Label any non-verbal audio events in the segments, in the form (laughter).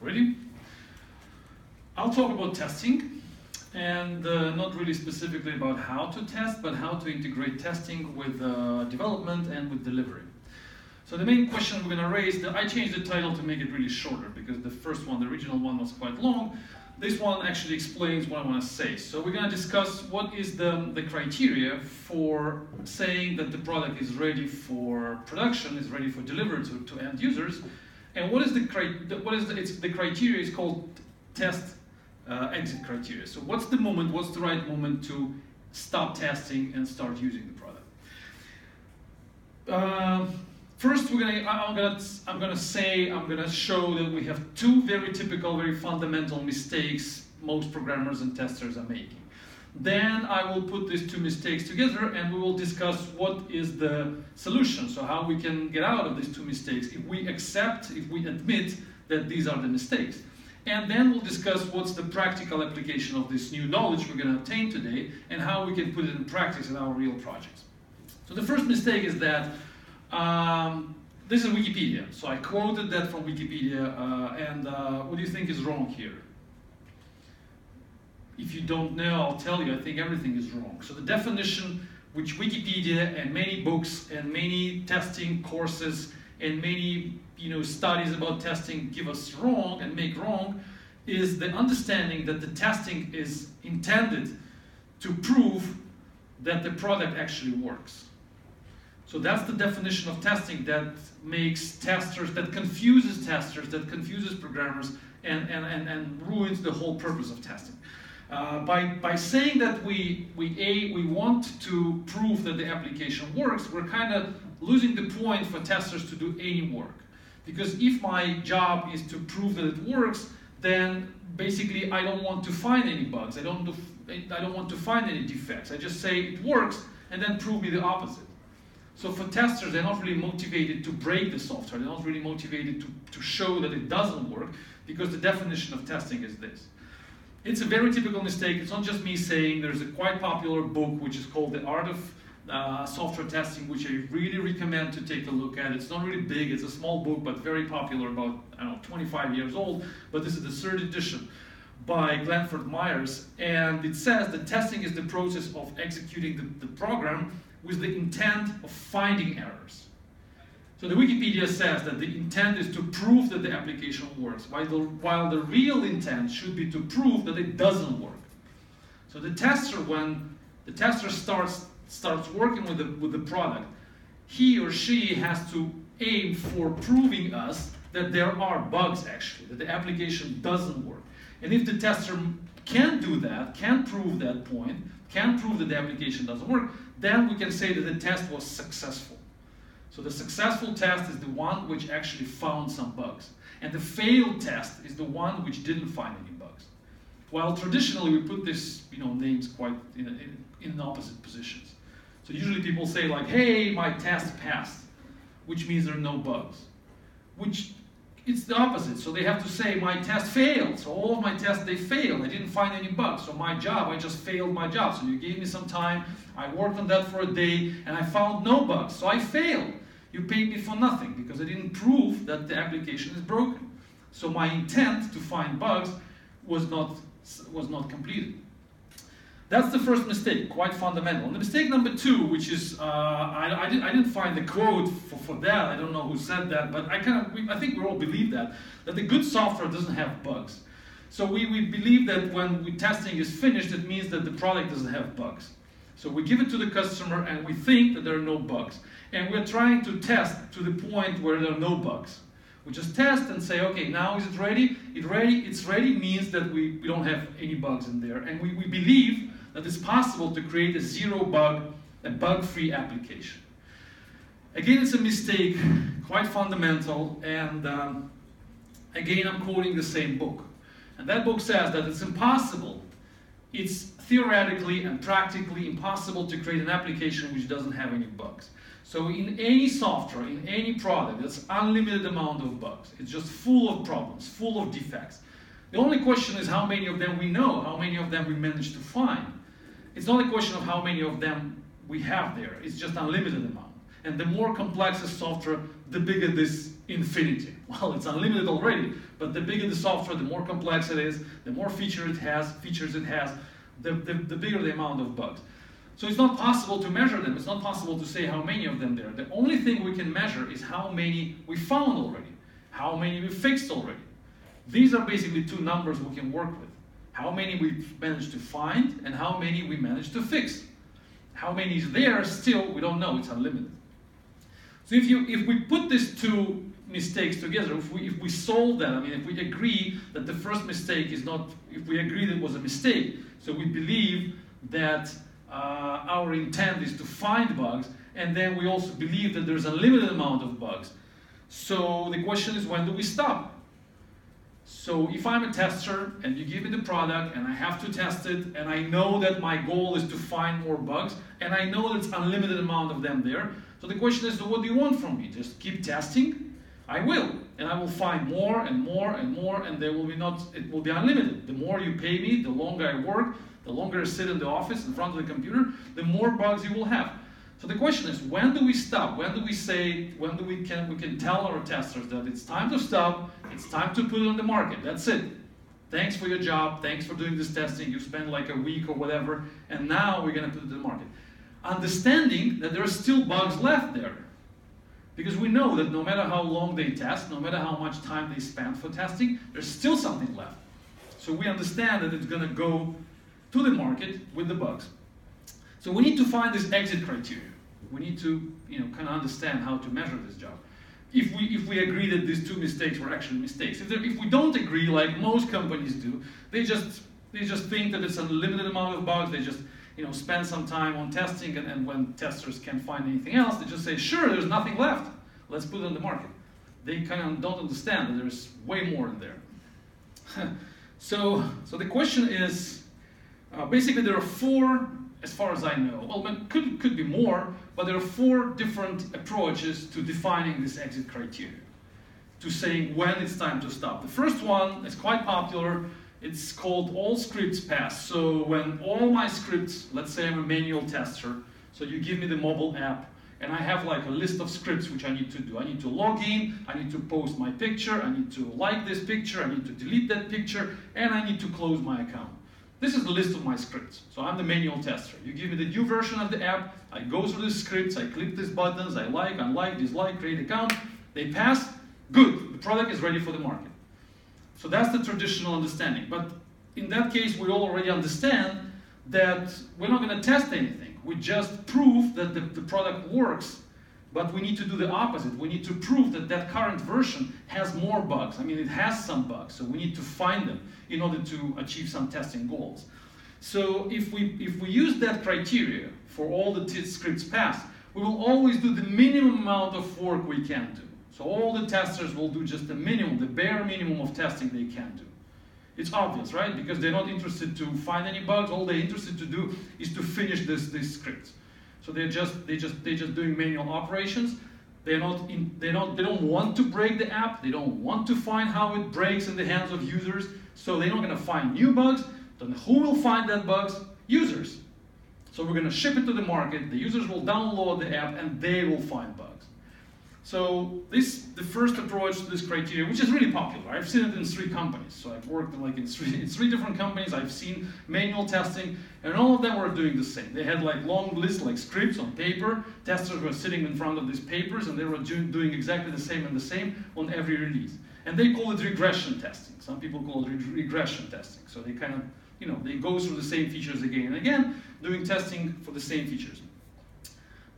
Ready? I'll talk about testing and uh, not really specifically about how to test, but how to integrate testing with uh, development and with delivery. So the main question we're going to raise, I changed the title to make it really shorter because the first one, the original one, was quite long. This one actually explains what I want to say. So we're going to discuss what is the, the criteria for saying that the product is ready for production, is ready for delivery to, to end users, and what is the, what is the, it's, the criteria is called test uh, exit criteria. So what's the moment, what's the right moment to stop testing and start using the product? Uh, first, we're gonna, I'm gonna, I'm gonna say, I'm gonna show that we have two very typical, very fundamental mistakes most programmers and testers are making. Then I will put these two mistakes together and we will discuss what is the solution, so how we can get out of these two mistakes if we accept, if we admit that these are the mistakes. And then we'll discuss what's the practical application of this new knowledge we're going to obtain today and how we can put it in practice in our real projects. So the first mistake is that um, this is Wikipedia. So I quoted that from Wikipedia, uh, and uh, what do you think is wrong here? If you don't know, I'll tell you, I think everything is wrong. So the definition which Wikipedia and many books and many testing courses and many you know, studies about testing give us wrong and make wrong is the understanding that the testing is intended to prove that the product actually works. So that's the definition of testing that makes testers, that confuses testers, that confuses programmers, and, and, and, and ruins the whole purpose of testing. Uh, by, by saying that we, we, a, we want to prove that the application works, we're kind of losing the point for testers to do any work. Because if my job is to prove that it works, then basically I don't want to find any bugs. I don't, do, I don't want to find any defects. I just say it works and then prove me the opposite. So for testers, they're not really motivated to break the software. They're not really motivated to, to show that it doesn't work because the definition of testing is this. It's a very typical mistake. It's not just me saying. There's a quite popular book which is called The Art of uh, Software Testing, which I really recommend to take a look at. It's not really big. It's a small book, but very popular, about, I don't know, 25 years old. But this is the third edition by Glenford Myers. And it says that testing is the process of executing the, the program with the intent of finding errors. So the Wikipedia says that the intent is to prove that the application works, while the, while the real intent should be to prove that it doesn't work. So the tester, when the tester starts, starts working with the, with the product, he or she has to aim for proving us that there are bugs actually, that the application doesn't work. And if the tester can do that, can prove that point, can prove that the application doesn't work, then we can say that the test was successful. So the successful test is the one which actually found some bugs. And the failed test is the one which didn't find any bugs. While traditionally we put these you know, names quite in, in, in opposite positions. So usually people say like, hey, my test passed, which means there are no bugs. Which it's the opposite. So they have to say my test failed. So all of my tests they failed. I didn't find any bugs. So my job, I just failed my job. So you gave me some time. I worked on that for a day and I found no bugs. So I failed. You paid me for nothing because I didn't prove that the application is broken. So my intent to find bugs was not was not completed. That's the first mistake, quite fundamental. And the mistake number two, which is, uh, I, I, did, didn't find the quote for, for that, I don't know who said that, but I kind of, we, I think we all believe that, that the good software doesn't have bugs. So we, we believe that when we, testing is finished, it means that the product doesn't have bugs. So we give it to the customer and we think that there are no bugs. And we're trying to test to the point where there are no bugs. We just test and say, okay, now is it ready? It ready, it's ready means that we, we don't have any bugs in there. And we, we believe that it's possible to create a zero bug, a bug-free application. Again, it's a mistake, quite fundamental, and um, again, I'm quoting the same book. And that book says that it's impossible, it's theoretically and practically impossible to create an application which doesn't have any bugs. So in any software, in any product, there's unlimited amount of bugs. It's just full of problems, full of defects. The only question is how many of them we know, how many of them we manage to find. It's not a question of how many of them we have there. It's just unlimited amount. And the more complex the software, the bigger this infinity. (laughs) Well, it's unlimited already, but the bigger the software, the more complex it is, the more features it has, features it has, the, the, the bigger the amount of bugs. So it's not possible to measure them. It's not possible to say how many of them there are. The only thing we can measure is how many we found already, how many we fixed already. These are basically two numbers we can work with. How many we managed to find and how many we managed to fix. How many is there still, we don't know, it's unlimited. So if, you, if we put these two mistakes together, if we, if we solve that, I mean, if we agree that the first mistake is not, if we agree that it was a mistake, so we believe that uh, our intent is to find bugs, and then we also believe that there's a limited amount of bugs. So the question is, when do we stop? So if I'm a tester and you give me the product and I have to test it and I know that my goal is to find more bugs and I know it's unlimited amount of them there. So the question is, what do you want from me? Just keep testing? I will. And I will find more and more and more and there will be not, it will be unlimited. The more you pay me, the longer I work, the longer you sit in the office in front of the computer, the more bugs you will have. So the question is, when do we stop? When do we say, when do we can we can tell our testers that it's time to stop, it's time to put it on the market. That's it. Thanks for your job, thanks for doing this testing. You spent like a week or whatever, and now we're gonna put it in the market. Understanding that there are still bugs left there. Because we know that no matter how long they test, no matter how much time they spend for testing, there's still something left. So we understand that it's gonna go to the market with the bugs. So we need to find this exit criteria. We need to, you know, kind of understand how to measure this job. If we, if we agree that these two mistakes were actually mistakes. If, if we don't agree, like most companies do, they just, they just think that it's a limited amount of bugs, they just you know, spend some time on testing, and, and when testers can't find anything else, they just say, sure, there's nothing left. Let's put it on the market. They kind of don't understand that there's way more in there. (laughs) so, so the question is, uh, basically there are four as far as I know. Well, could, could be more, but there are four different approaches to defining this exit criteria, to saying when it's time to stop. The first one is quite popular. It's called all scripts pass. So when all my scripts, let's say I'm a manual tester, so you give me the mobile app, and I have like a list of scripts which I need to do. I need to log in, I need to post my picture, I need to like this picture, I need to delete that picture, and I need to close my account. This is the list of my scripts. So I'm the manual tester. You give me the new version of the app, I go through the scripts, I click these buttons, I like, unlike, dislike, create account, they pass, good, the product is ready for the market. So that's the traditional understanding. But in that case, we already understand that we're not going to test anything. We just prove that the, the product works but we need to do the opposite. We need to prove that that current version has more bugs. I mean, it has some bugs, so we need to find them in order to achieve some testing goals. So if we, if we use that criteria for all the scripts passed, we will always do the minimum amount of work we can do. So all the testers will do just the minimum, the bare minimum of testing they can do. It's obvious, right? Because they're not interested to find any bugs. All they're interested to do is to finish this, this script. So they're just they just they're just doing manual operations. They're not in, they don't they don't want to break the app. They don't want to find how it breaks in the hands of users. So they're not going to find new bugs. Then who will find that bugs? Users. So we're going to ship it to the market. The users will download the app and they will find bugs. So this, the first approach to this criteria, which is really popular. I've seen it in three companies. So I've worked like in three, in three different companies. I've seen manual testing, and all of them were doing the same. They had like long lists, like scripts on paper. Testers were sitting in front of these papers, and they were doing exactly the same and the same on every release. And they call it regression testing. Some people call it re regression testing. So they kind of, you know, they go through the same features again and again, doing testing for the same features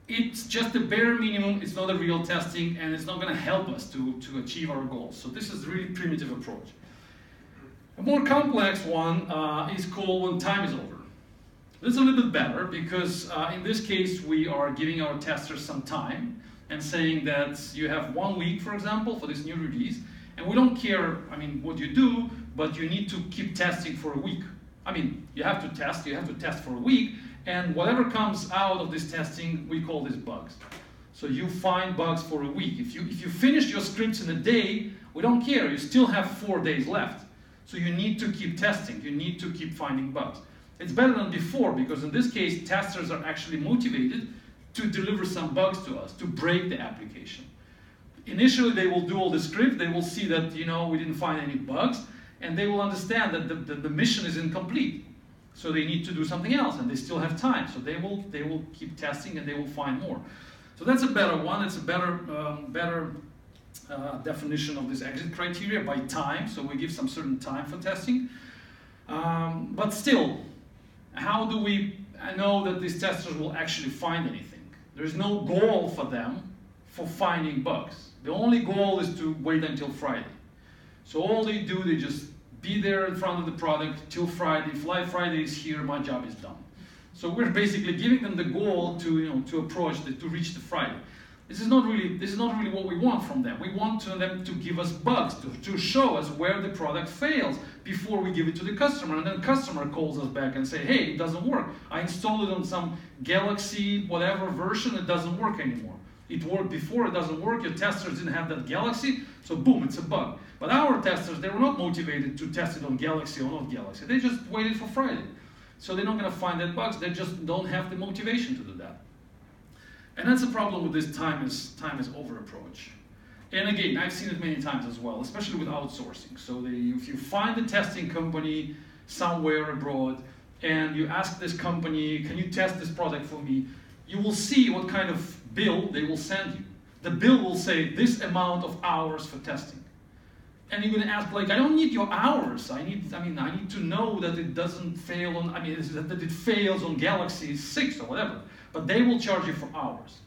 it's just the bare minimum, it's not a real testing, and it's not going to help us to, to achieve our goals. So this is a really primitive approach. A more complex one uh, is called when time is over. This is a little bit better because uh, in this case we are giving our testers some time and saying that you have one week, for example, for this new release, and we don't care, I mean, what you do, but you need to keep testing for a week. I mean, you have to test, you have to test for a week, and whatever comes out of this testing, we call these bugs. So you find bugs for a week. If you, if you finish your scripts in a day, we don't care. You still have four days left. So you need to keep testing. You need to keep finding bugs. It's better than before because in this case, testers are actually motivated to deliver some bugs to us, to break the application. Initially, they will do all the script. They will see that you know we didn't find any bugs, and they will understand that the, the, the mission is incomplete. So they need to do something else, and they still have time. So they will they will keep testing, and they will find more. So that's a better one. It's a better um, better uh, definition of this exit criteria by time. So we give some certain time for testing. Um, but still, how do we know that these testers will actually find anything? There's no goal for them for finding bugs. The only goal is to wait until Friday. So all they do, they just be there in front of the product till Friday. Fly Friday is here, my job is done. So we're basically giving them the goal to, you know, to approach, the, to reach the Friday. This is not really this is not really what we want from them. We want to, them to give us bugs, to, to show us where the product fails before we give it to the customer. And then the customer calls us back and say, hey, it doesn't work. I installed it on some Galaxy whatever version, it doesn't work anymore. It worked before, it doesn't work, your testers didn't have that Galaxy, so boom, it's a bug. But our testers, they were not motivated to test it on Galaxy or not Galaxy. They just waited for Friday. So they're not going to find that bugs, they just don't have the motivation to do that. And that's a problem with this time is, time is over approach. And again, I've seen it many times as well, especially with outsourcing. So they, if you find a testing company somewhere abroad and you ask this company, can you test this product for me? You will see what kind of bill they will send you. The bill will say this amount of hours for testing. And you're going to ask, like, I don't need your hours. I need, I mean, I need to know that it doesn't fail on, I mean, that it fails on Galaxy 6 or whatever but they will charge you for hours.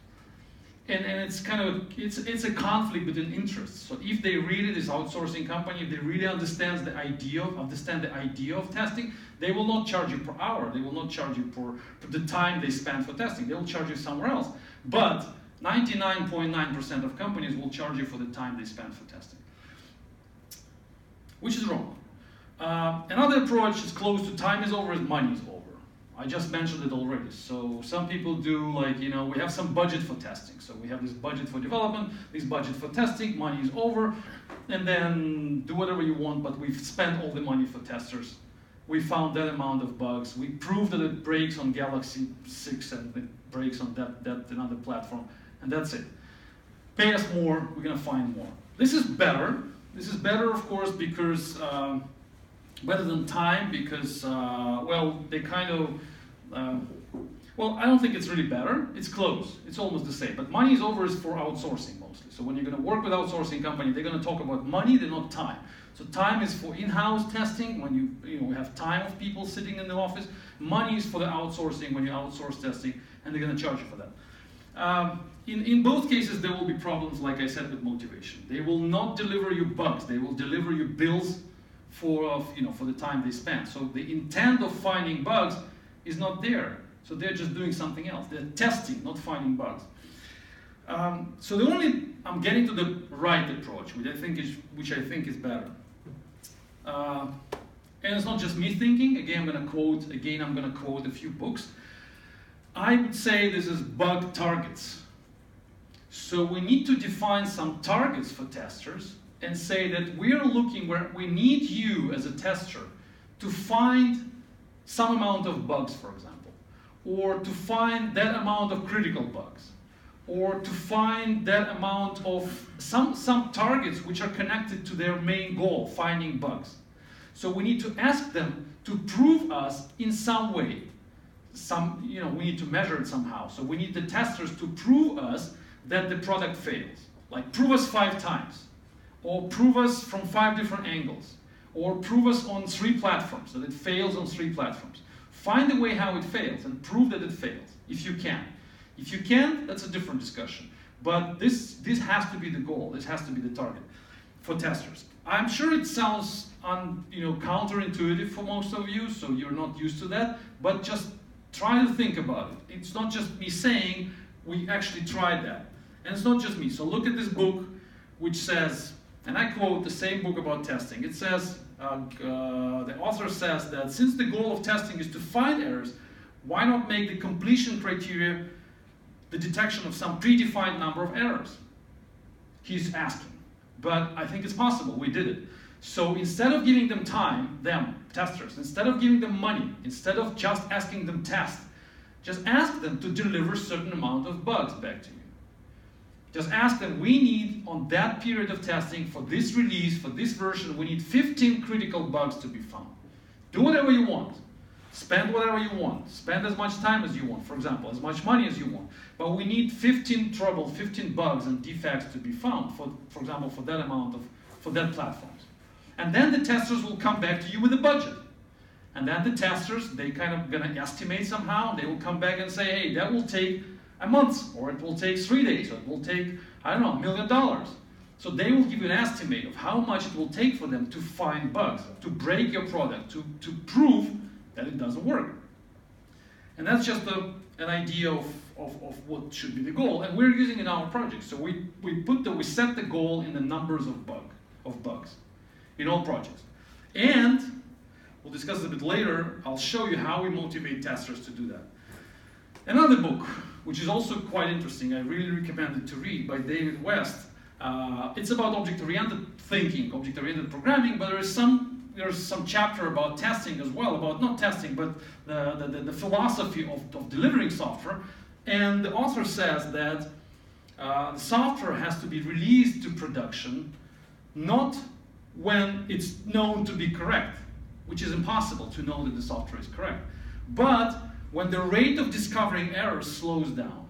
And, and it's kind of it's it's a conflict between interests. So if they really this outsourcing company, if they really understands the idea of understand the idea of testing, they will not charge you per hour. They will not charge you for, for the time they spend for testing. They will charge you somewhere else. But 99.9% of companies will charge you for the time they spend for testing, which is wrong. Uh, another approach is close to time is over, money is over. I just mentioned it already. So some people do like, you know, we have some budget for testing. So we have this budget for development, this budget for testing, money is over, and then do whatever you want, but we've spent all the money for testers. We found that amount of bugs. We proved that it breaks on Galaxy 6 and it breaks on that, that another platform, and that's it. Pay us more, we're gonna find more. This is better. This is better, of course, because um, better than time because, uh, well, they kind of, uh, well, I don't think it's really better. It's close. It's almost the same. But money is over is for outsourcing mostly. So when you're going to work with outsourcing company, they're going to talk about money, they're not time. So time is for in-house testing when you you know have time of people sitting in the office. Money is for the outsourcing when you outsource testing, and they're going to charge you for that. Um, in, in both cases, there will be problems, like I said, with motivation. They will not deliver you bugs. They will deliver you bills for, of, you know, for the time they spend. So the intent of finding bugs is not there. So they're just doing something else. They're testing, not finding bugs. Um, so the only, I'm getting to the right approach, which I think is, which I think is better. Uh, and it's not just me thinking. Again, I'm going to quote. Again, I'm going to quote a few books. I would say this is bug targets. So we need to define some targets for testers and say that we are looking where we need you as a tester to find some amount of bugs, for example, or to find that amount of critical bugs, or to find that amount of some, some targets which are connected to their main goal, finding bugs. So we need to ask them to prove us in some way. Some, you know, we need to measure it somehow. So we need the testers to prove us that the product fails. Like prove us five times or prove us from five different angles, or prove us on three platforms, that it fails on three platforms. Find a way how it fails and prove that it fails, if you can. If you can't, that's a different discussion. But this, this has to be the goal, this has to be the target for testers. I'm sure it sounds un, you know, counterintuitive for most of you, so you're not used to that, but just try to think about it. It's not just me saying, we actually tried that. And it's not just me. So look at this book, which says and I quote the same book about testing. It says, uh, uh, the author says that since the goal of testing is to find errors, why not make the completion criteria the detection of some predefined number of errors? He's asking. But I think it's possible. We did it. So instead of giving them time, them, testers, instead of giving them money, instead of just asking them test, just ask them to deliver a certain amount of bugs back to you. Just ask them, we need on that period of testing for this release, for this version, we need 15 critical bugs to be found. Do whatever you want. Spend whatever you want. Spend as much time as you want, for example, as much money as you want. But we need 15 trouble, 15 bugs and defects to be found, for, for example, for that amount of, for that platforms. And then the testers will come back to you with a budget. And then the testers, they kind of gonna estimate somehow, they will come back and say, hey, that will take a month, or it will take three days, or it will take, I don't know, a million dollars. So they will give you an estimate of how much it will take for them to find bugs, to break your product, to, to prove that it doesn't work. And that's just a, an idea of, of, of what should be the goal. And we're using it in our project. So we, we put the, we set the goal in the numbers of bug, of bugs in all projects. And we'll discuss it a bit later. I'll show you how we motivate testers to do that. Another book, which is also quite interesting, I really recommend it to read by David West. Uh, it's about object-oriented thinking, object-oriented programming, but there is some there's some chapter about testing as well, about not testing, but the, the, the philosophy of, of delivering software. And the author says that uh, software has to be released to production, not when it's known to be correct, which is impossible to know that the software is correct, but when the rate of discovering errors slows down.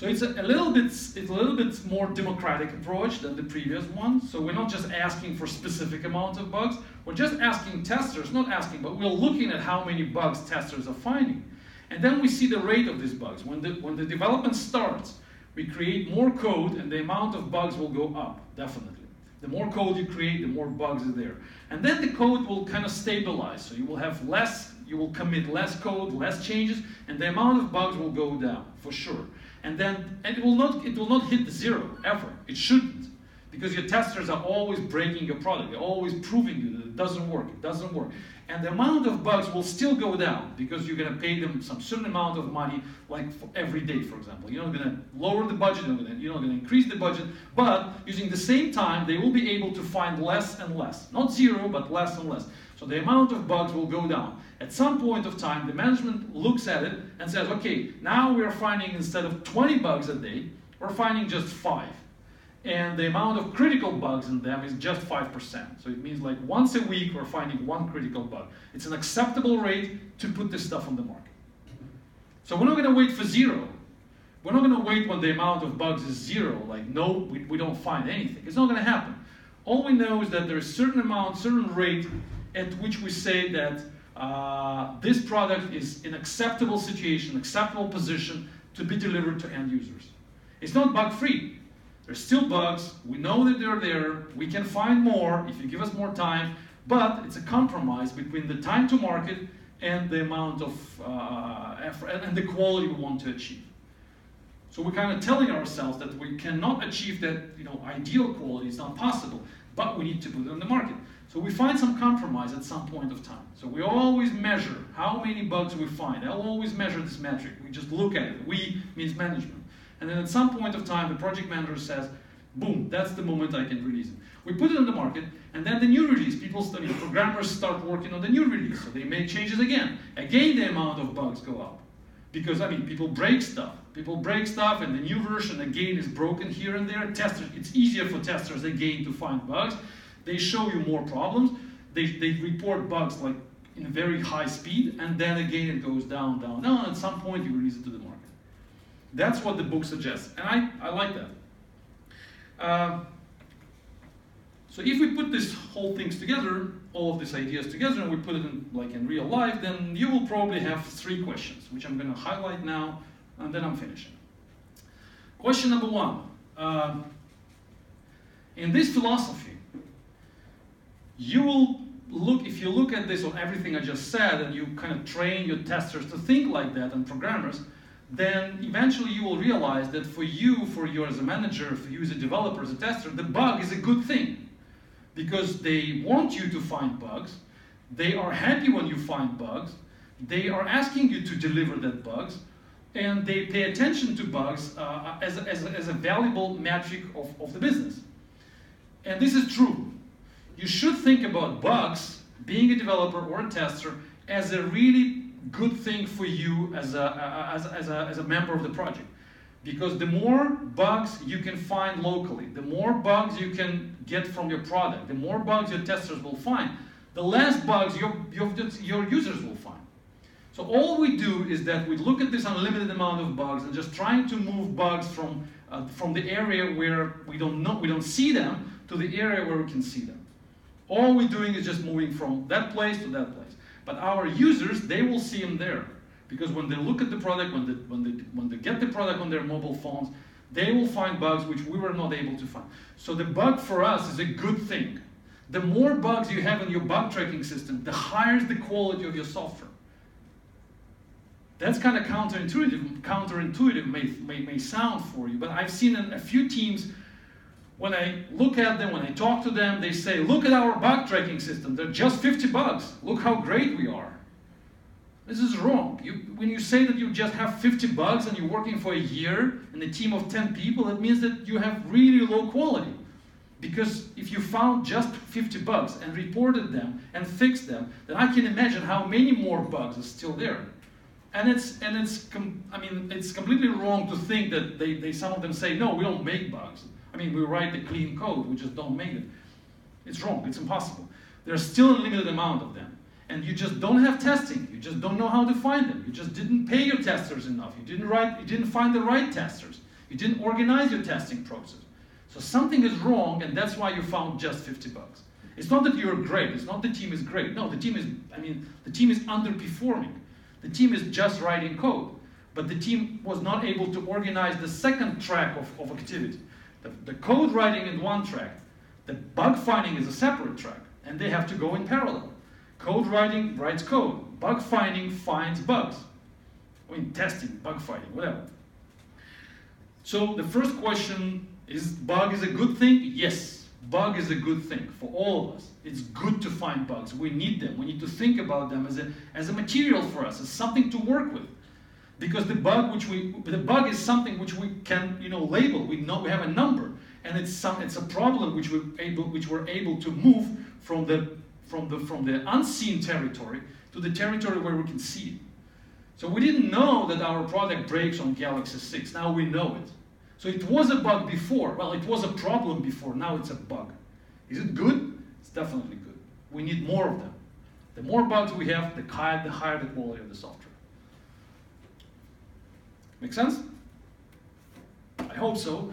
So it's a, a, little bit it's a little bit more democratic approach than the previous one. So we're not just asking for specific amount of bugs. We're just asking testers, not asking, but we're looking at how many bugs testers are finding. And then we see the rate of these bugs. When the, when the development starts, we create more code and the amount of bugs will go up, definitely. The more code you create, the more bugs are there. And then the code will kind of stabilize. So you will have less, you will commit less code, less changes, and the amount of bugs will go down, for sure. And then and it will not it will not hit zero ever. It shouldn't. Because your testers are always breaking your product. They're always proving you that it doesn't work. It doesn't work. And the amount of bugs will still go down because you're going to pay them some certain amount of money, like for every day, for example. You're not going to lower the budget, you're not going to increase the budget, but using the same time, they will be able to find less and less. Not zero, but less and less. So the amount of bugs will go down. At some point of time, the management looks at it and says, okay, now we are finding instead of 20 bugs a day, we're finding just five. And the amount of critical bugs in them is just 5%. So it means like once a week we're finding one critical bug. It's an acceptable rate to put this stuff on the market. So we're not going to wait for zero. We're not going to wait when the amount of bugs is zero, like no, we, we don't find anything. It's not going to happen. All we know is that there's a certain amount, certain rate at which we say that uh, this product is in acceptable situation, acceptable position to be delivered to end users. It's not bug free. There's still bugs. We know that they're there. We can find more if you give us more time. But it's a compromise between the time to market and the amount of uh, effort and the quality we want to achieve. So we're kind of telling ourselves that we cannot achieve that you know ideal quality. It's not possible, but we need to put it on the market. So we find some compromise at some point of time. So we always measure how many bugs we find. I'll always measure this metric. We just look at it. We means management. And then at some point of time, the project manager says, boom, that's the moment I can release it. We put it on the market, and then the new release, people, study, programmers start working on the new release. So they make changes again. Again, the amount of bugs go up. Because, I mean, people break stuff. People break stuff, and the new version, again, is broken here and there. Testers, it's easier for testers, again, to find bugs. They show you more problems. They, they report bugs like in very high speed, and then again it goes down, down, down. At some point, you release it to the market. That's what the book suggests, and I, I like that. Uh, so if we put this whole things together, all of these ideas together, and we put it in like in real life, then you will probably have three questions, which I'm going to highlight now, and then I'm finishing. Question number one. Uh, in this philosophy, you will look, if you look at this on everything I just said and you kind of train your testers to think like that and programmers, then eventually you will realize that for you, for you as a manager, for you as a developer, as a tester, the bug is a good thing. Because they want you to find bugs, they are happy when you find bugs, they are asking you to deliver that bugs, and they pay attention to bugs uh, as, a, as, a, as a valuable metric of, of the business. And this is true you should think about bugs, being a developer or a tester, as a really good thing for you as a, as, as, a, as a member of the project. Because the more bugs you can find locally, the more bugs you can get from your product, the more bugs your testers will find, the less bugs your, your, your users will find. So all we do is that we look at this unlimited amount of bugs and just trying to move bugs from, uh, from the area where we don't know, we don't see them to the area where we can see them. All we're doing is just moving from that place to that place. But our users, they will see them there. Because when they look at the product, when they, when, they, when they get the product on their mobile phones, they will find bugs which we were not able to find. So the bug for us is a good thing. The more bugs you have in your bug tracking system, the higher is the quality of your software. That's kind of counterintuitive, counterintuitive may, may, may sound for you, but I've seen a few teams, when I look at them, when I talk to them, they say, look at our bug tracking system, they're just 50 bugs. Look how great we are. This is wrong. You, when you say that you just have 50 bugs and you're working for a year in a team of 10 people, that means that you have really low quality. Because if you found just 50 bugs and reported them and fixed them, then I can imagine how many more bugs are still there. And it's, and it's I mean, it's completely wrong to think that they, they, some of them say, no, we don't make bugs. I mean, we write the clean code, we just don't make it. It's wrong, it's impossible. There's still a limited amount of them and you just don't have testing. You just don't know how to find them. You just didn't pay your testers enough. You didn't write, you didn't find the right testers. You didn't organize your testing process. So something is wrong, and that's why you found just 50 bugs. It's not that you're great. It's not the team is great. No, the team is, I mean, the team is underperforming. The team is just writing code. But the team was not able to organize the second track of, of activity. The, the code writing is one track. The bug finding is a separate track. And they have to go in parallel. Code writing writes code. Bug finding finds bugs. I mean, testing, bug finding, whatever. So the first question is bug is a good thing? Yes, bug is a good thing for all of us. It's good to find bugs. We need them. We need to think about them as a, as a material for us, as something to work with. Because the bug which we the bug is something which we can you know label. We know we have a number, and it's some it's a problem which we're able which we're able to move from the from the, from the unseen territory to the territory where we can see it. So we didn't know that our product breaks on Galaxy 6. Now we know it. So it was a bug before. Well, it was a problem before. Now it's a bug. Is it good? It's definitely good. We need more of them. The more bugs we have, the, higher the quality of the software. Make sense? I hope so.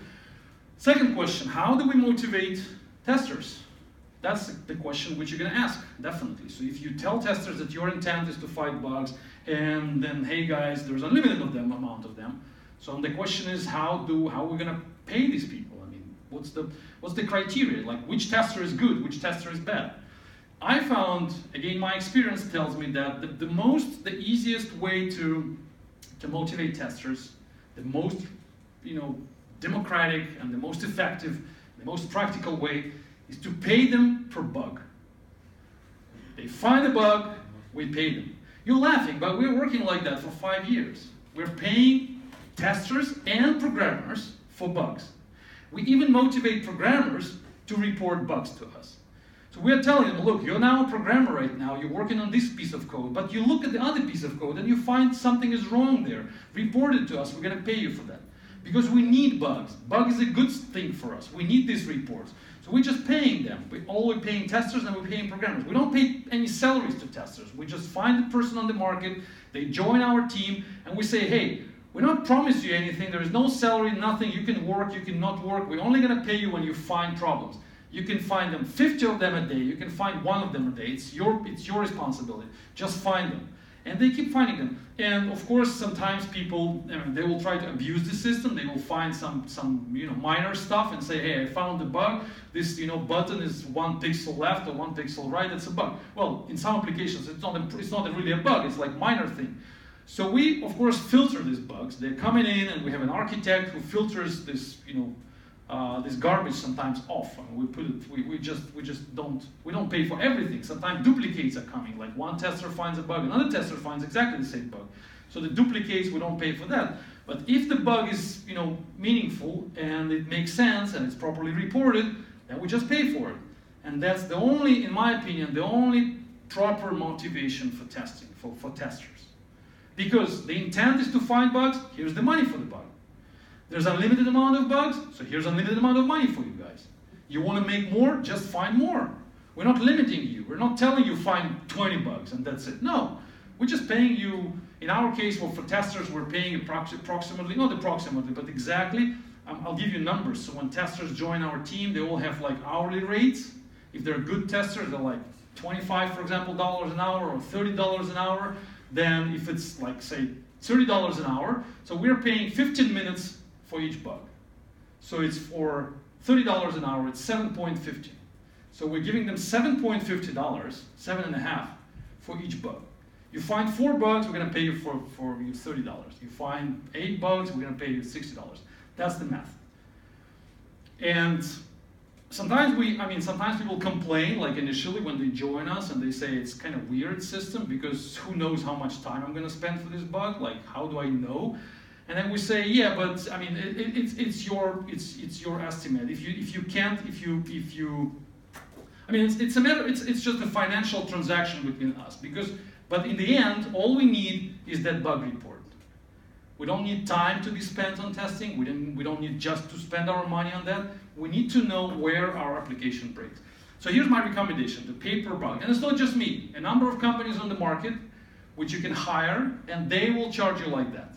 Second question, how do we motivate testers? That's the question which you're going to ask, definitely. So if you tell testers that your intent is to fight bugs, and then, hey guys, there's unlimited of them, amount of them. So the question is, how do how are we going to pay these people? I mean, what's the what's the criteria? Like, which tester is good, which tester is bad? I found, again, my experience tells me that the, the most, the easiest way to to motivate testers, the most, you know, democratic and the most effective, the most practical way is to pay them per bug. They find a bug, we pay them. You're laughing, but we're working like that for five years. We're paying testers and programmers for bugs. We even motivate programmers to report bugs to us. So we're telling them, look, you're now a programmer right now, you're working on this piece of code, but you look at the other piece of code and you find something is wrong there. Report it to us, we're going to pay you for that. Because we need bugs. Bug is a good thing for us. We need these reports. So we're just paying them. We, we're paying testers and we're paying programmers. We don't pay any salaries to testers. We just find the person on the market, they join our team, and we say, hey, we're not promising you anything. There is no salary, nothing. You can work, you can not work. We're only going to pay you when you find problems. You can find them 50 of them a day. You can find one of them a day. It's your, it's your responsibility. Just find them. And they keep finding them. And of course, sometimes people, I mean, they will try to abuse the system. They will find some, some you know, minor stuff and say, hey, I found a bug. This you know, button is one pixel left or one pixel right. It's a bug. Well, in some applications, it's not, a, it's not really a bug. It's like minor thing. So we, of course, filter these bugs. They're coming in, and we have an architect who filters this, you know, uh, this garbage sometimes off. we put it, we, we just we just don't we don't pay for everything. Sometimes duplicates are coming. Like one tester finds a bug, another tester finds exactly the same bug. So the duplicates we don't pay for that. But if the bug is you know meaningful and it makes sense and it's properly reported, then we just pay for it. And that's the only, in my opinion, the only proper motivation for testing, for, for testers. Because the intent is to find bugs, here's the money for the bug. There's unlimited amount of bugs, so here's unlimited amount of money for you guys. You want to make more? Just find more. We're not limiting you. We're not telling you find 20 bugs and that's it. No, we're just paying you. In our case, well, for testers, we're paying approximately, not approximately, but exactly. Um, I'll give you numbers. So when testers join our team, they all have like hourly rates. If they're good testers, they're like 25, for example, dollars an hour or $30 an hour. Then if it's like, say, $30 an hour, so we're paying 15 minutes for each bug. So it's for $30 an hour, it's 7.50. So we're giving them $7.50, seven and a half, for each bug. You find four bugs, we're gonna pay you for, for you $30. You find eight bugs, we're gonna pay you $60. That's the math. And sometimes we, I mean, sometimes people complain, like initially when they join us and they say it's kind of weird system because who knows how much time I'm gonna spend for this bug? Like, how do I know? And then we say, yeah, but I mean, it, it, it's, it's your it's it's your estimate. If you if you can't if you if you, I mean, it's, it's a matter. It's it's just a financial transaction between us because. But in the end, all we need is that bug report. We don't need time to be spent on testing. We don't we don't need just to spend our money on that. We need to know where our application breaks. So here's my recommendation: the paper bug, and it's not just me. A number of companies on the market, which you can hire, and they will charge you like that.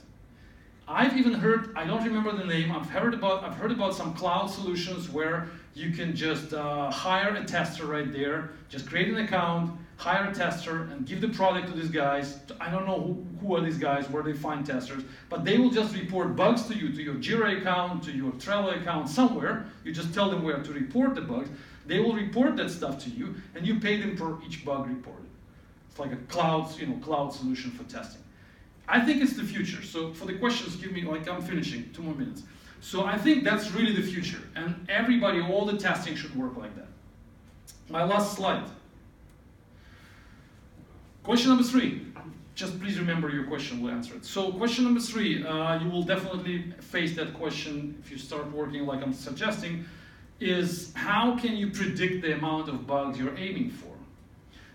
I've even heard, I don't remember the name, I've heard about, I've heard about some cloud solutions where you can just uh, hire a tester right there, just create an account, hire a tester, and give the product to these guys. I don't know who, who are these guys, where they find testers, but they will just report bugs to you, to your Jira account, to your Trello account, somewhere. You just tell them where to report the bugs. They will report that stuff to you, and you pay them for each bug reported. It's like a cloud, you know, cloud solution for testing. I think it's the future. So for the questions, give me, like I'm finishing, two more minutes. So I think that's really the future. And everybody, all the testing should work like that. My last slide. Question number three. Just please remember your question, we'll answer it. So question number three, uh, you will definitely face that question if you start working like I'm suggesting, is how can you predict the amount of bugs you're aiming for?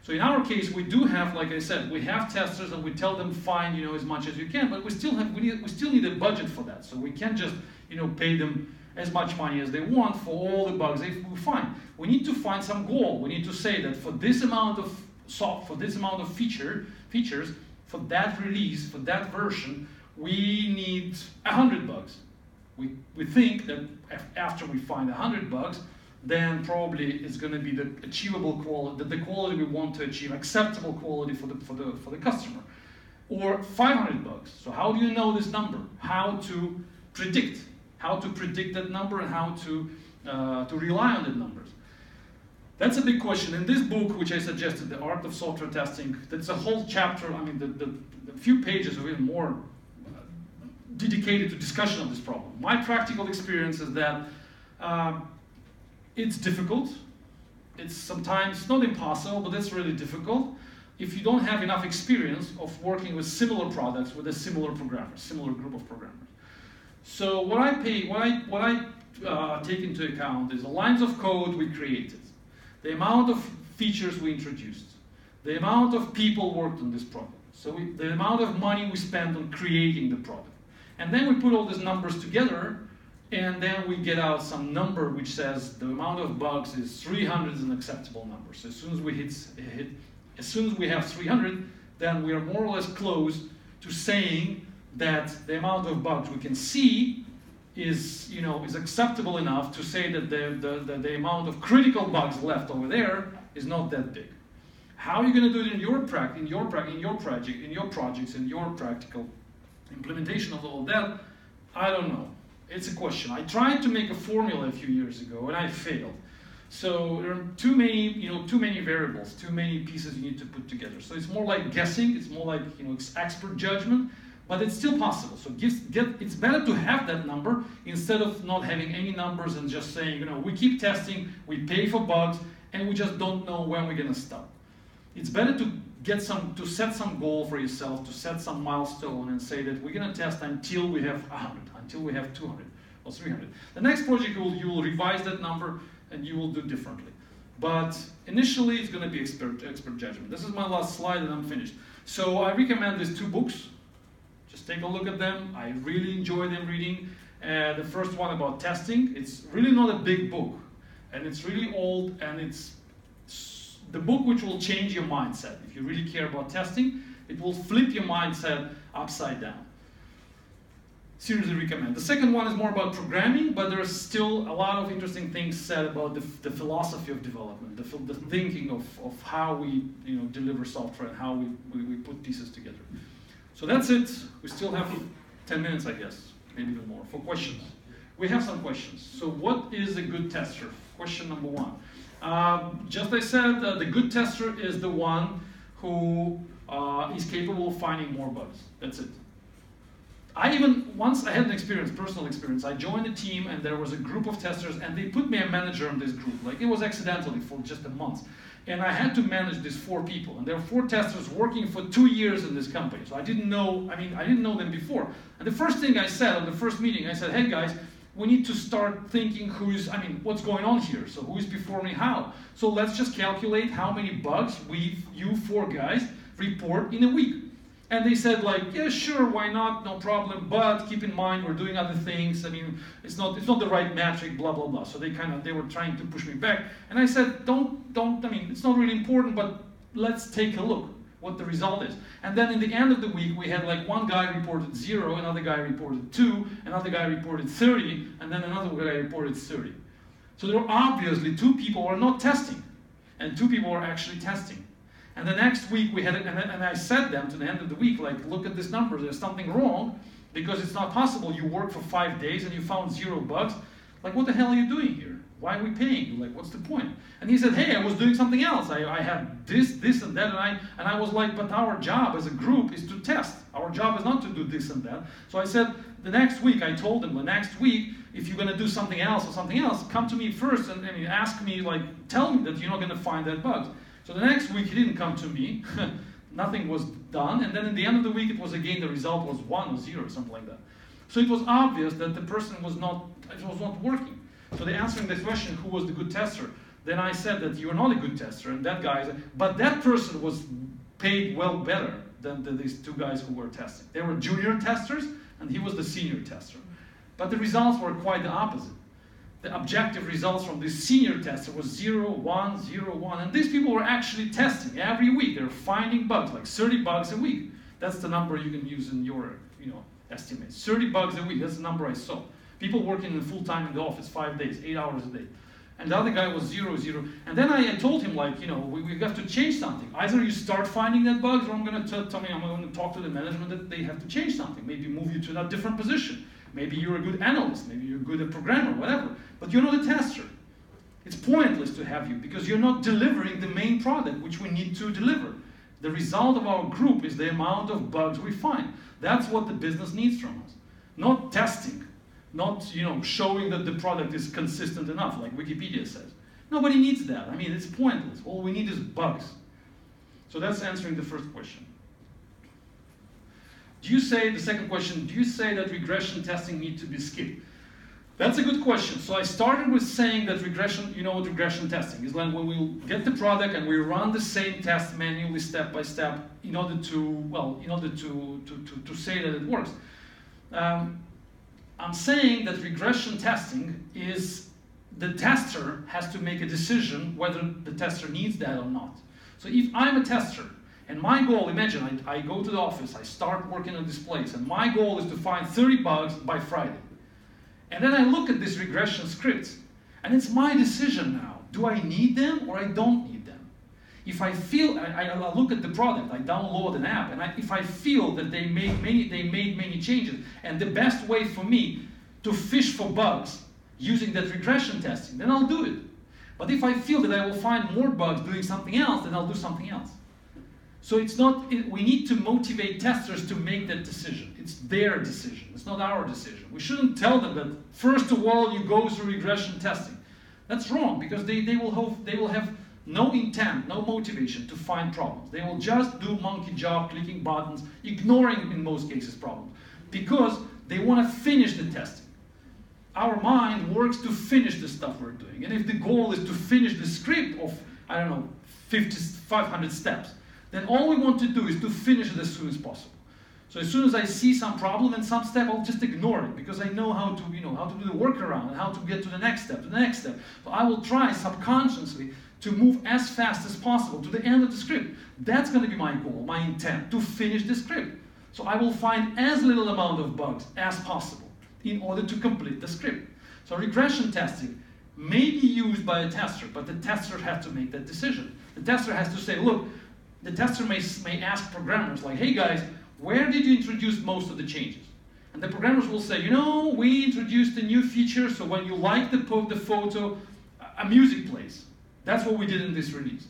So in our case, we do have, like I said, we have testers and we tell them find, you know, as much as you can, but we still have, we, need, we still need a budget for that. So we can't just, you know, pay them as much money as they want for all the bugs they find. We need to find some goal. We need to say that for this amount of soft, for this amount of feature, features, for that release, for that version, we need 100 bugs. We, we think that after we find 100 bugs, then probably it's going to be the achievable quality, the, the quality we want to achieve, acceptable quality for the, for the, for the customer. Or 500 bucks. So how do you know this number? How to predict? How to predict that number and how to, uh, to rely on that numbers? That's a big question. In this book, which I suggested, The Art of Software Testing, that's a whole chapter, I mean, the, the, the few pages are even more uh, dedicated to discussion of this problem. My practical experience is that uh, it's difficult. It's sometimes not impossible, but it's really difficult if you don't have enough experience of working with similar products with a similar programmer, similar group of programmers. So what I pay, what I what I uh, take into account is the lines of code we created, the amount of features we introduced, the amount of people worked on this product, so we, the amount of money we spent on creating the product, and then we put all these numbers together and then we get out some number which says the amount of bugs is 300 is an acceptable number. So as soon as we hit, hit as soon as we have 300, then we are more or less close to saying that the amount of bugs we can see is, you know, is acceptable enough to say that the, the, the, the amount of critical bugs left over there is not that big. How are you going to do it in your, pra- in, your pra- in your project, in your projects, in your practical implementation of all that? I don't know. It's a question. I tried to make a formula a few years ago and I failed. So there are too many, you know, too many variables, too many pieces you need to put together. So it's more like guessing. It's more like you know, it's expert judgment, but it's still possible. So gives, get, it's better to have that number instead of not having any numbers and just saying, you know, we keep testing, we pay for bugs, and we just don't know when we're gonna stop. It's better to get some, to set some goal for yourself, to set some milestone, and say that we're gonna test until we have 100 until we have 200 or 300. The next project, you will, you will revise that number and you will do differently. But initially, it's going to be expert, expert judgment. This is my last slide and I'm finished. So I recommend these two books. Just take a look at them. I really enjoy them reading. Uh, the first one about testing. It's really not a big book, and it's really old, and it's the book which will change your mindset. If you really care about testing, it will flip your mindset upside down. Seriously recommend. The second one is more about programming, but there's still a lot of interesting things said about the, the philosophy of development, the, the thinking of, of how we you know, deliver software and how we, we, we put pieces together. So that's it. We still have 10 minutes, I guess, maybe even more, for questions. We have some questions. So what is a good tester? Question number one. Um, just I said, uh, the good tester is the one who uh, is capable of finding more bugs. That's it. I even, once I had an experience, personal experience, I joined a team and there was a group of testers and they put me a manager on this group. Like it was accidentally for just a month. And I had to manage these four people. And there were four testers working for two years in this company. So I didn't know, I mean, I didn't know them before. And the first thing I said on the first meeting, I said, hey guys, we need to start thinking who's, I mean, what's going on here? So who is performing how? So let's just calculate how many bugs we, you four guys, report in a week. And they said like, yeah, sure, why not, no problem, but keep in mind we're doing other things. I mean, it's not it's not the right metric, blah blah blah. So they kind of they were trying to push me back, and I said, don't don't. I mean, it's not really important, but let's take a look what the result is. And then in the end of the week, we had like one guy reported zero, another guy reported two, another guy reported 30, and then another guy reported 30. So there were obviously two people who are not testing, and two people were actually testing. And the next week we had, and, and I said them to the end of the week, like, look at this number, there's something wrong, because it's not possible you work for five days and you found zero bugs. Like, what the hell are you doing here? Why are we paying? Like, what's the point? And he said, hey, I was doing something else. I, I had this, this, and that, and I, and I was like, but our job as a group is to test. Our job is not to do this and that. So I said, the next week, I told him, the next week, if you're going to do something else or something else, come to me first and, and ask me, like, tell me that you're not going to find that bug. So the next week he didn't come to me. (laughs) Nothing was done. And then at the end of the week, it was again the result was one or zero, something like that. So it was obvious that the person was not, it was not working. So they answering the question, who was the good tester? Then I said that you are not a good tester, and that guy, but that person was paid well better than the, these two guys who were testing. They were junior testers, and he was the senior tester. But the results were quite the opposite the objective results from this senior tester was 0, 1, 0, 1. And these people were actually testing every week. They're finding bugs, like 30 bugs a week. That's the number you can use in your you know, estimates. 30 bugs a week, that's the number I saw. People working full time in the office, five days, eight hours a day. And the other guy was zero, zero. And then I, told him, like, you know, we, we have to change something. Either you start finding that bugs, or I'm going to tell me, I'm going to talk to the management that they have to change something. Maybe move you to a different position. Maybe you're a good analyst. Maybe you're good at programmer, whatever. But you're not a tester. It's pointless to have you because you're not delivering the main product which we need to deliver. The result of our group is the amount of bugs we find. That's what the business needs from us. Not testing, not you know showing that the product is consistent enough, like Wikipedia says. Nobody needs that. I mean, it's pointless. All we need is bugs. So that's answering the first question. Do you say, the second question, do you say that regression testing need to be skipped? That's a good question. So I started with saying that regression, you know what regression testing is like when we get the product and we run the same test manually step by step in order to, well, in order to, to, to, to say that it works. Um, I'm saying that regression testing is the tester has to make a decision whether the tester needs that or not. So if I'm a tester and my goal, imagine I, I go to the office, I start working on this place, and my goal is to find 30 bugs by Friday. And then I look at this regression script, and it's my decision now. Do I need them or I don't? If I feel, I, I look at the product, I download an app, and I, if I feel that they made many, they made many changes, and the best way for me to fish for bugs using that regression testing, then I'll do it. But if I feel that I will find more bugs doing something else, then I'll do something else. So it's not, it, we need to motivate testers to make that decision. It's their decision, it's not our decision. We shouldn't tell them that, first of all, you go through regression testing. That's wrong, because they, they, will have, they will have no intent, no motivation to find problems. They will just do monkey job, clicking buttons, ignoring, in most cases, problems, because they want to finish the testing. Our mind works to finish the stuff we're doing. And if the goal is to finish the script of, I don't know, 50, 500 steps, then all we want to do is to finish it as soon as possible. So as soon as I see some problem in some step, I'll just ignore it because I know how to, you know, how to do the workaround and how to get to the next step, the next step. So I will try subconsciously to move as fast as possible to the end of the script. That's going to be my goal, my intent, to finish the script. So I will find as little amount of bugs as possible in order to complete the script. So regression testing may be used by a tester, but the tester has to make that decision. The tester has to say, look, the tester may, may ask programmers like, hey guys, where did you introduce most of the changes? And the programmers will say, you know, we introduced a new feature, so when you like the, the photo, a music plays. That's what we did in this release.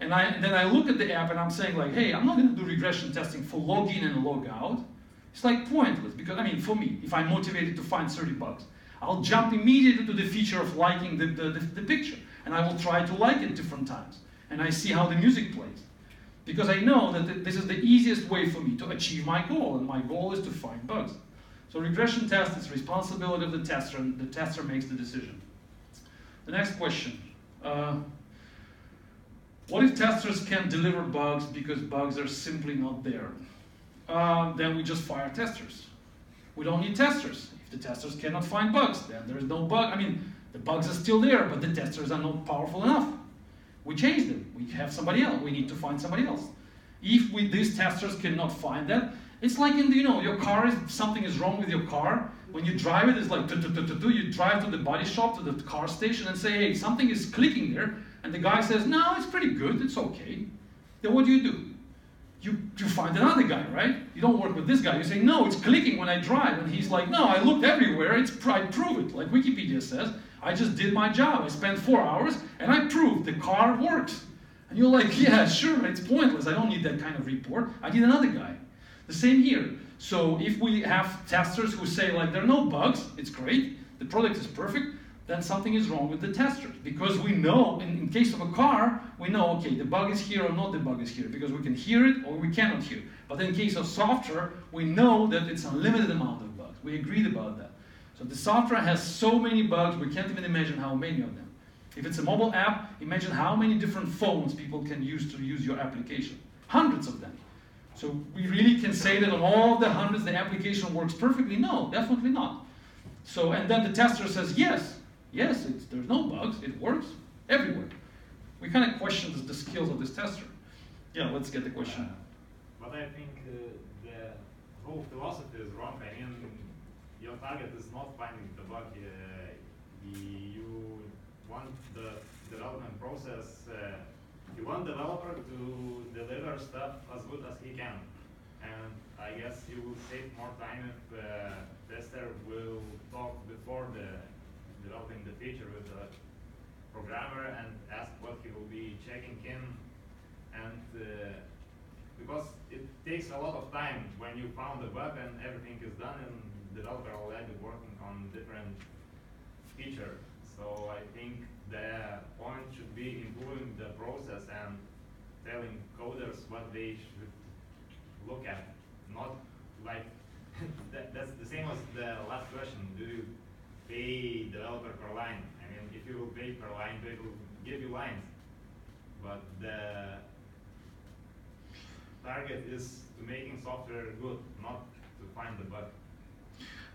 And, I, then I look at the app and I'm saying like, hey, I'm not going to do regression testing for login and logout. It's like pointless because, I mean, for me, if I'm motivated to find 30 bugs, I'll jump immediately to the feature of liking the, the, the, the picture. And I will try to like it different times. And I see how the music plays. Because I know that this is the easiest way for me to achieve my goal, and my goal is to find bugs. So regression test is responsibility of the tester, and the tester makes the decision. The next question. Uh, what if testers can't deliver bugs because bugs are simply not there? Uh, then we just fire testers. We don't need testers. If the testers cannot find bugs, then there's no bug. I mean, the bugs are still there, but the testers are not powerful enough. We change them. We have somebody else. We need to find somebody else. If we, these testers cannot find that, it's like in the, you know, your car is, something is wrong with your car. When you drive it, it's like, you drive to the body shop, to the car station and say, hey, something is clicking there. And the guy says, no, it's pretty good, it's okay. Then what do you do? You, you find another guy, right? You don't work with this guy. You say, no, it's clicking when I drive. And he's like, no, I looked everywhere. It's, I prove it, like Wikipedia says. I just did my job. I spent four hours and I proved the car works. And you're like, yeah, sure, it's pointless. I don't need that kind of report. I need another guy. The same here. So if we have testers who say like there are no bugs, it's great, the product is perfect, then something is wrong with the testers. Because we know, in, in case of a car, we know, okay, the bug is here or not the bug is here, because we can hear it or we cannot hear. But in case of software, we know that it's a limited amount of bugs. We agreed about that. So the software has so many bugs, we can't even imagine how many of them. If it's a mobile app, imagine how many different phones people can use to use your application. Hundreds of them. So we really can say that on all the hundreds the application works perfectly? No, definitely not. So, and then the tester says, yes, yes, there's no bugs, it works everywhere. We kind of question the, the skills of this tester. Yeah, let's get the question. Uh, but I think uh, the whole philosophy is wrong. I mean, your target is not finding the bug. Uh, you want the development process, uh, you want developer to deliver stuff as good as he can. And I guess you will save more time if uh, tester will talk before the developing the feature with the programmer and ask what he will be checking in. And uh, because it takes a lot of time when you found the bug and everything is done and developer already working on different feature. So I think the point should be improving the process and telling coders what they should look at, not like (laughs) that, that's the same as the last question. Do you pay developer per line? I mean, if you will pay per line, they will give you lines. But the target is to making software good, not to find the bug.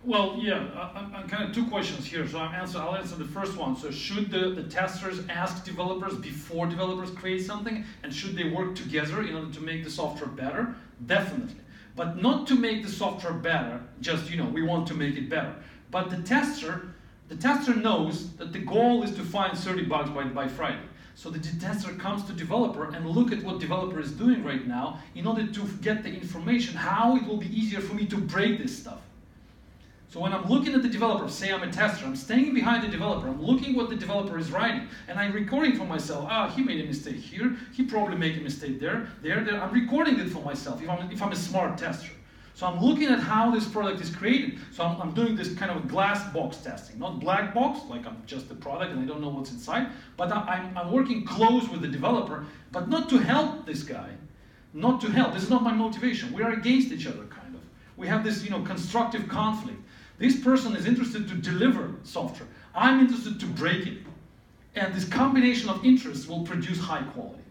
Well, yeah, I, am kind of two questions here. So I'm answer, I'll answer the first one. So should the, the testers ask developers before developers create something? And should they work together in order to make the software better? Definitely. But not to make the software better, just, you know, we want to make it better. But the tester, the tester knows that the goal is to find 30 bugs by, by Friday. So the tester comes to developer and look at what developer is doing right now in order to get the information how it will be easier for me to break this stuff. So when I'm looking at the developer, say I'm a tester, I'm standing behind the developer, I'm looking what the developer is writing, and I'm recording for myself, ah, he made a mistake here, he probably made a mistake there, there, there. I'm recording it for myself if I'm, if I'm a smart tester. So I'm looking at how this product is created. So I'm, I'm doing this kind of glass box testing, not black box, like I'm just the product and I don't know what's inside, but I'm, I'm working close with the developer, but not to help this guy, not to help. This is not my motivation. We are against each other, kind of. We have this, you know, constructive conflict. This person is interested to deliver software. I'm interested to break it. And this combination of interests will produce high quality.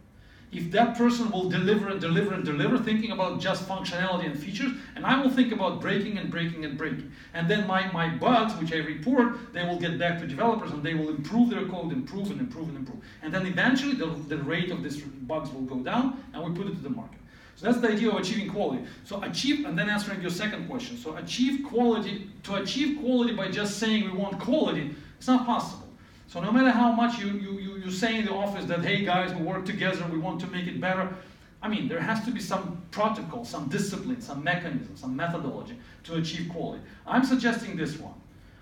if that person will deliver and deliver and deliver, thinking about just functionality and features, and I will think about breaking and breaking and breaking. And then my, my bugs, which I report, they will get back to developers and they will improve their code, improve and improve and improve. And then eventually the, the rate of these bugs will go down and we put it to the market. So that's the idea of achieving quality. So achieve, and then answering your second question. So achieve quality, to achieve quality by just saying we want quality, it's not possible. So no matter how much you, you, you, you say in the office that, hey guys, we work together, we want to make it better, I mean, there has to be some protocol, some discipline, some mechanism, some methodology to achieve quality. I'm suggesting this one.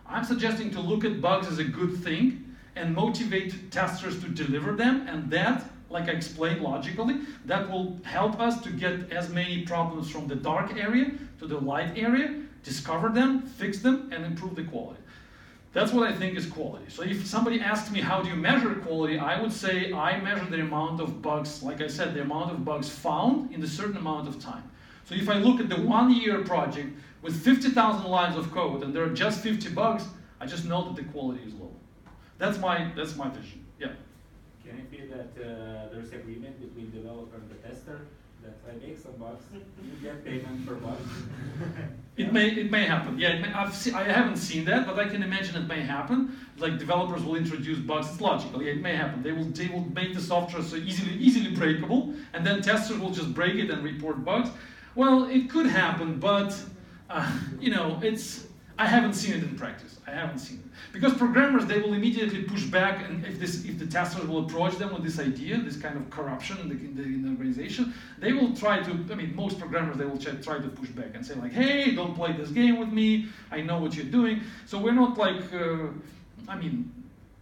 I'm suggesting to look at bugs as a good thing and motivate testers to deliver them, and that, like I explained logically, that will help us to get as many problems from the dark area to the light area, discover them, fix them, and improve the quality. That's what I think is quality. So if somebody asks me how do you measure quality, I would say I measure the amount of bugs, like I said, the amount of bugs found in a certain amount of time. So if I look at the one year project with 50,000 lines of code and there are just 50 bugs, I just know that the quality is low. That's my, that's my vision. Can it be that uh, there's agreement between developer and the tester that I make some bugs, you get payment for bugs? (laughs) It may it may happen. Yeah, may, I've I haven't seen that, but I can imagine it may happen. Like developers will introduce bugs. It's logical. Yeah, it may happen. They will they will make the software so easily easily breakable, and then testers will just break it and report bugs. Well, it could happen, but uh, you know, it's I haven't seen it in practice. I haven't seen it because programmers they will immediately push back, and if this if the testers will approach them with this idea, this kind of corruption in the, in the, in the organization, they will try to. I mean, most programmers they will try, to push back and say like, hey, don't play this game with me. I know what you're doing. So we're not like, uh, I mean,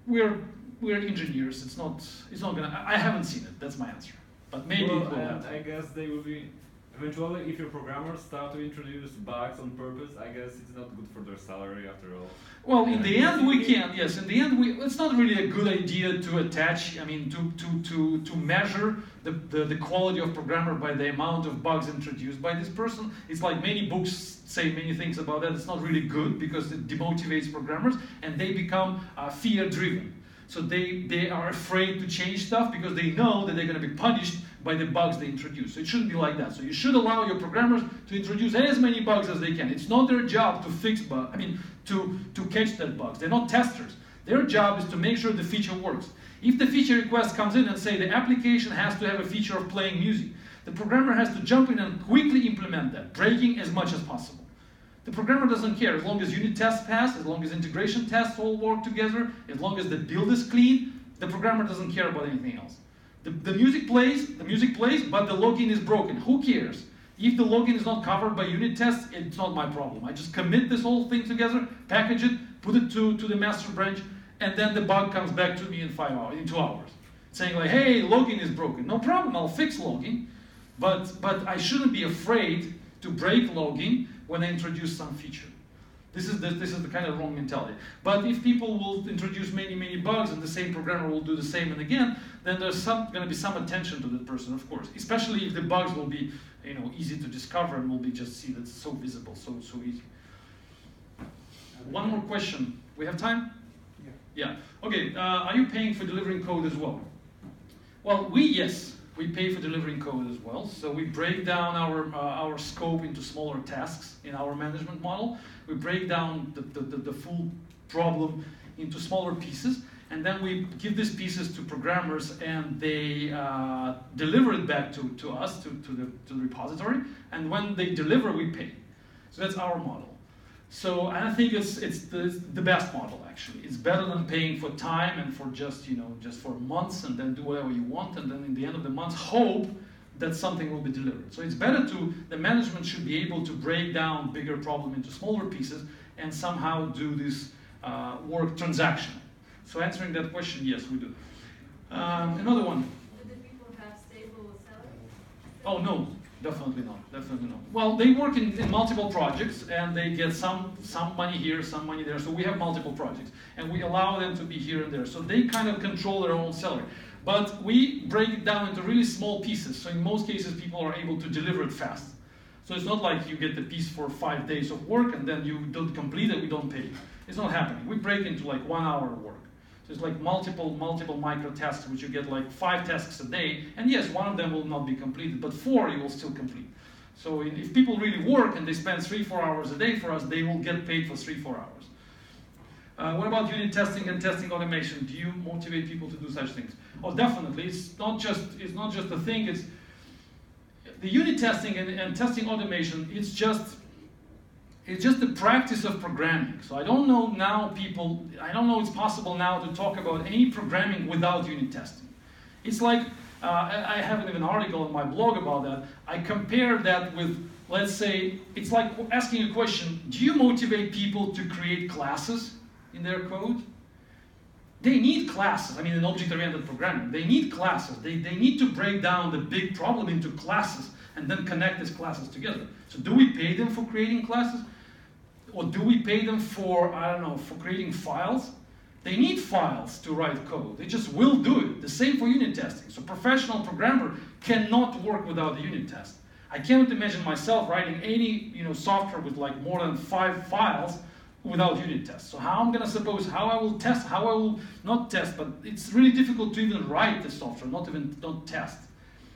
we're we're engineers. It's not it's not gonna. I haven't seen it. That's my answer. But maybe well, it will and happen. I guess they will be eventually if your programmers start to introduce bugs on purpose. I guess it's not good for their salary after all. Well, in Uh, the end, we can. Yes, in the end, we, it's not really a good idea to attach. I mean, to to to to measure the, the the quality of programmer by the amount of bugs introduced by this person. It's like many books say many things about that. It's not really good because it demotivates programmers and they become uh, fear driven. So they they are afraid to change stuff because they know that they're going to be punished by the bugs they introduce. So it shouldn't be like that. So you should allow your programmers to introduce as many bugs as they can. It's not their job to fix bugs, I mean, to, to catch that bugs. They're not testers. Their job is to make sure the feature works. If the feature request comes in and say the application has to have a feature of playing music, the programmer has to jump in and quickly implement that, breaking as much as possible. The programmer doesn't care as long as unit tests pass, as long as integration tests all work together, as long as the build is clean, the programmer doesn't care about anything else. The, the music plays, the music plays, but the login is broken. Who cares? If the login is not covered by unit tests, it's not my problem. I just commit this whole thing together, package it, put it to, to the master branch, and then the bug comes back to me in five hours, in two hours, saying like, hey, login is broken. No problem, I'll fix login, but but I shouldn't be afraid to break login when I introduce some feature. This is the, this is the kind of wrong mentality. But if people will introduce many many bugs and the same programmer will do the same and again, then there's some going to be some attention to that person, of course. Especially if the bugs will be you know easy to discover and will be just see that's so visible, so so easy. One more question. We have time? Yeah. Yeah. Okay. Uh, are you paying for delivering code as well? Well, we yes, we pay for delivering code as well. So we break down our uh, our scope into smaller tasks in our management model. We break down the, the, the, full problem into smaller pieces, and then we give these pieces to programmers, and they uh, deliver it back to, to us to, to the to the repository. And when they deliver, we pay. So that's our model. So and I think it's it's the, the best model actually. It's better than paying for time and for just you know just for months and then do whatever you want and then in the end of the month hope that something will be delivered. So it's better to the management should be able to break down bigger problem into smaller pieces and somehow do this uh, work transaction. So answering that question, yes, we do. Um, another one. Do the people have stable salary? Oh no, definitely not. Definitely not. Well, they work in, in multiple projects and they get some some money here, some money there. So we have multiple projects and we allow them to be here and there. So they kind of control their own salary. But we break it down into really small pieces. So in most cases, people are able to deliver it fast. So it's not like you get the piece for five days of work and then you don't complete it, we don't pay. It's not happening. We break into like one hour work. So it's like multiple, multiple micro tests, which you get like five tasks a day. And yes, one of them will not be completed, but four you will still complete. So in- if people really work and they spend three, four hours a day for us, they will get paid for three, four hours. Uh, what about unit testing and testing automation? Do you motivate people to do such things? Oh, definitely. It's not just it's not just a thing. It's the unit testing and, and testing automation. It's just it's just the practice of programming. So I don't know now people. I don't know it's possible now to talk about any programming without unit testing. It's like uh, I have an article on my blog about that. I compare that with let's say it's like asking a question: Do you motivate people to create classes in their code? they need classes. I mean, in object-oriented programming, they need classes. They, they need to break down the big problem into classes and then connect these classes together. So do we pay them for creating classes? Or do we pay them for, I don't know, for creating files? They need files to write code. They just will do it. The same for unit testing. So professional programmer cannot work without the unit test. I cannot imagine myself writing any you know, software with like more than five files without unit tests. So how I'm gonna suppose how I will test, how I will not test, but it's really difficult to even write the software, not even not test.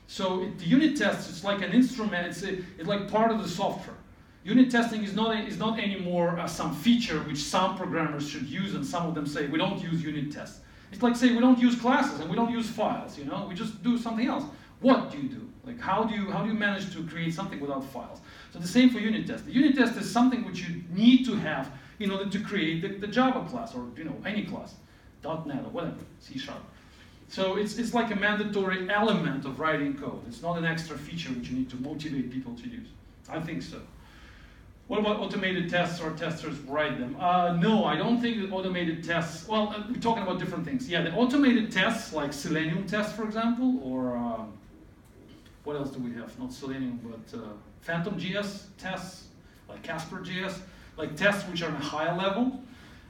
So it, the unit test is like an instrument. It's, a, it's like part of the software. Unit testing is not is not anymore uh, some feature which some programmers should use, and some of them say we don't use unit tests. It's like saying we don't use classes and we don't use files. You know, we just do something else. What do you do? Like how do you how do you manage to create something without files? So the same for unit test. The unit test is something which you need to have in order to create the, the Java class or you know any class, .NET or whatever, C sharp. So it's, it's like a mandatory element of writing code. It's not an extra feature which you need to motivate people to use. I think so. What about automated tests or testers write them? Uh, no, I don't think that automated tests, well, uh, we're talking about different things. Yeah, the automated tests, like Selenium tests, for example, or uh, what else do we have? Not Selenium, but uh, Phantom JS tests, like Casper JS, like tests which are on a higher level,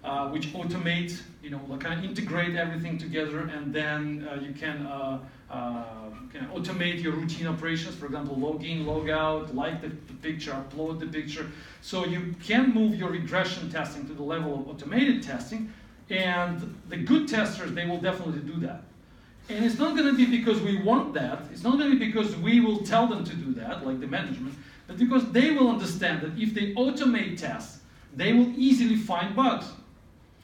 uh, which automate, you know, like kind of integrate everything together, and then uh, you can, uh, can automate your routine operations. For example, log in, log out, like the, the picture, upload the picture. So you can move your regression testing to the level of automated testing, and the good testers they will definitely do that. And it's not going to be because we want that. It's not going to be because we will tell them to do that, like the management, but because they will understand that if they automate tests, they will easily find bugs.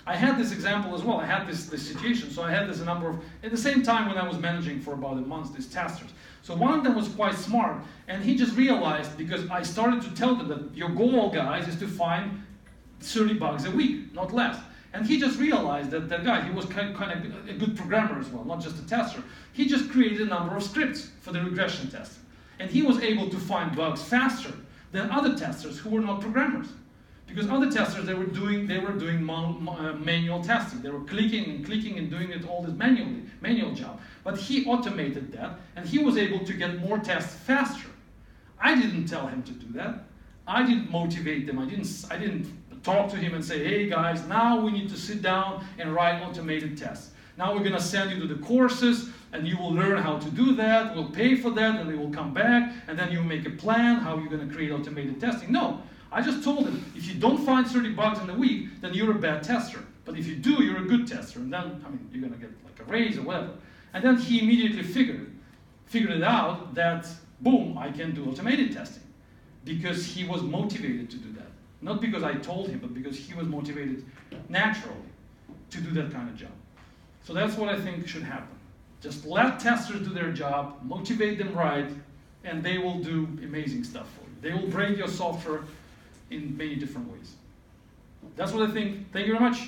I had this example as well. I had this, this situation. So I had this a number of, at the same time when I was managing for about a month, these testers. So one of them was quite smart, and he just realized because I started to tell them that your goal, guys, is to find 30 bugs a week, not less. And he just realized that that guy, he was kind, kind of a good programmer as well, not just a tester. He just created a number of scripts for the regression test. And he was able to find bugs faster than other testers who were not programmers. Because other testers, they were doing, they were doing mon, uh, manual testing. They were clicking and clicking and doing it all this manually, manual job. But he automated that, and he was able to get more tests faster. I didn't tell him to do that. I didn't motivate them. I didn't, I didn't talk to him and say, hey guys, now we need to sit down and write automated tests. Now we're going to send you to the courses and you will learn how to do that. We'll pay for that and they will come back and then you make a plan how you're going to create automated testing. No, I just told him if you don't find 30 bugs in a week, then you're a bad tester. But if you do, you're a good tester. And then, I mean, you're going to get like a raise or whatever. And then he immediately figured, figured it out that, boom, I can do automated testing because he was motivated to do that. Not because I told him, but because he was motivated naturally to do that kind of job. So that's what I think should happen. Just let testers do their job, motivate them right, and they will do amazing stuff for you. They will break your software in many different ways. That's what I think. Thank you very much.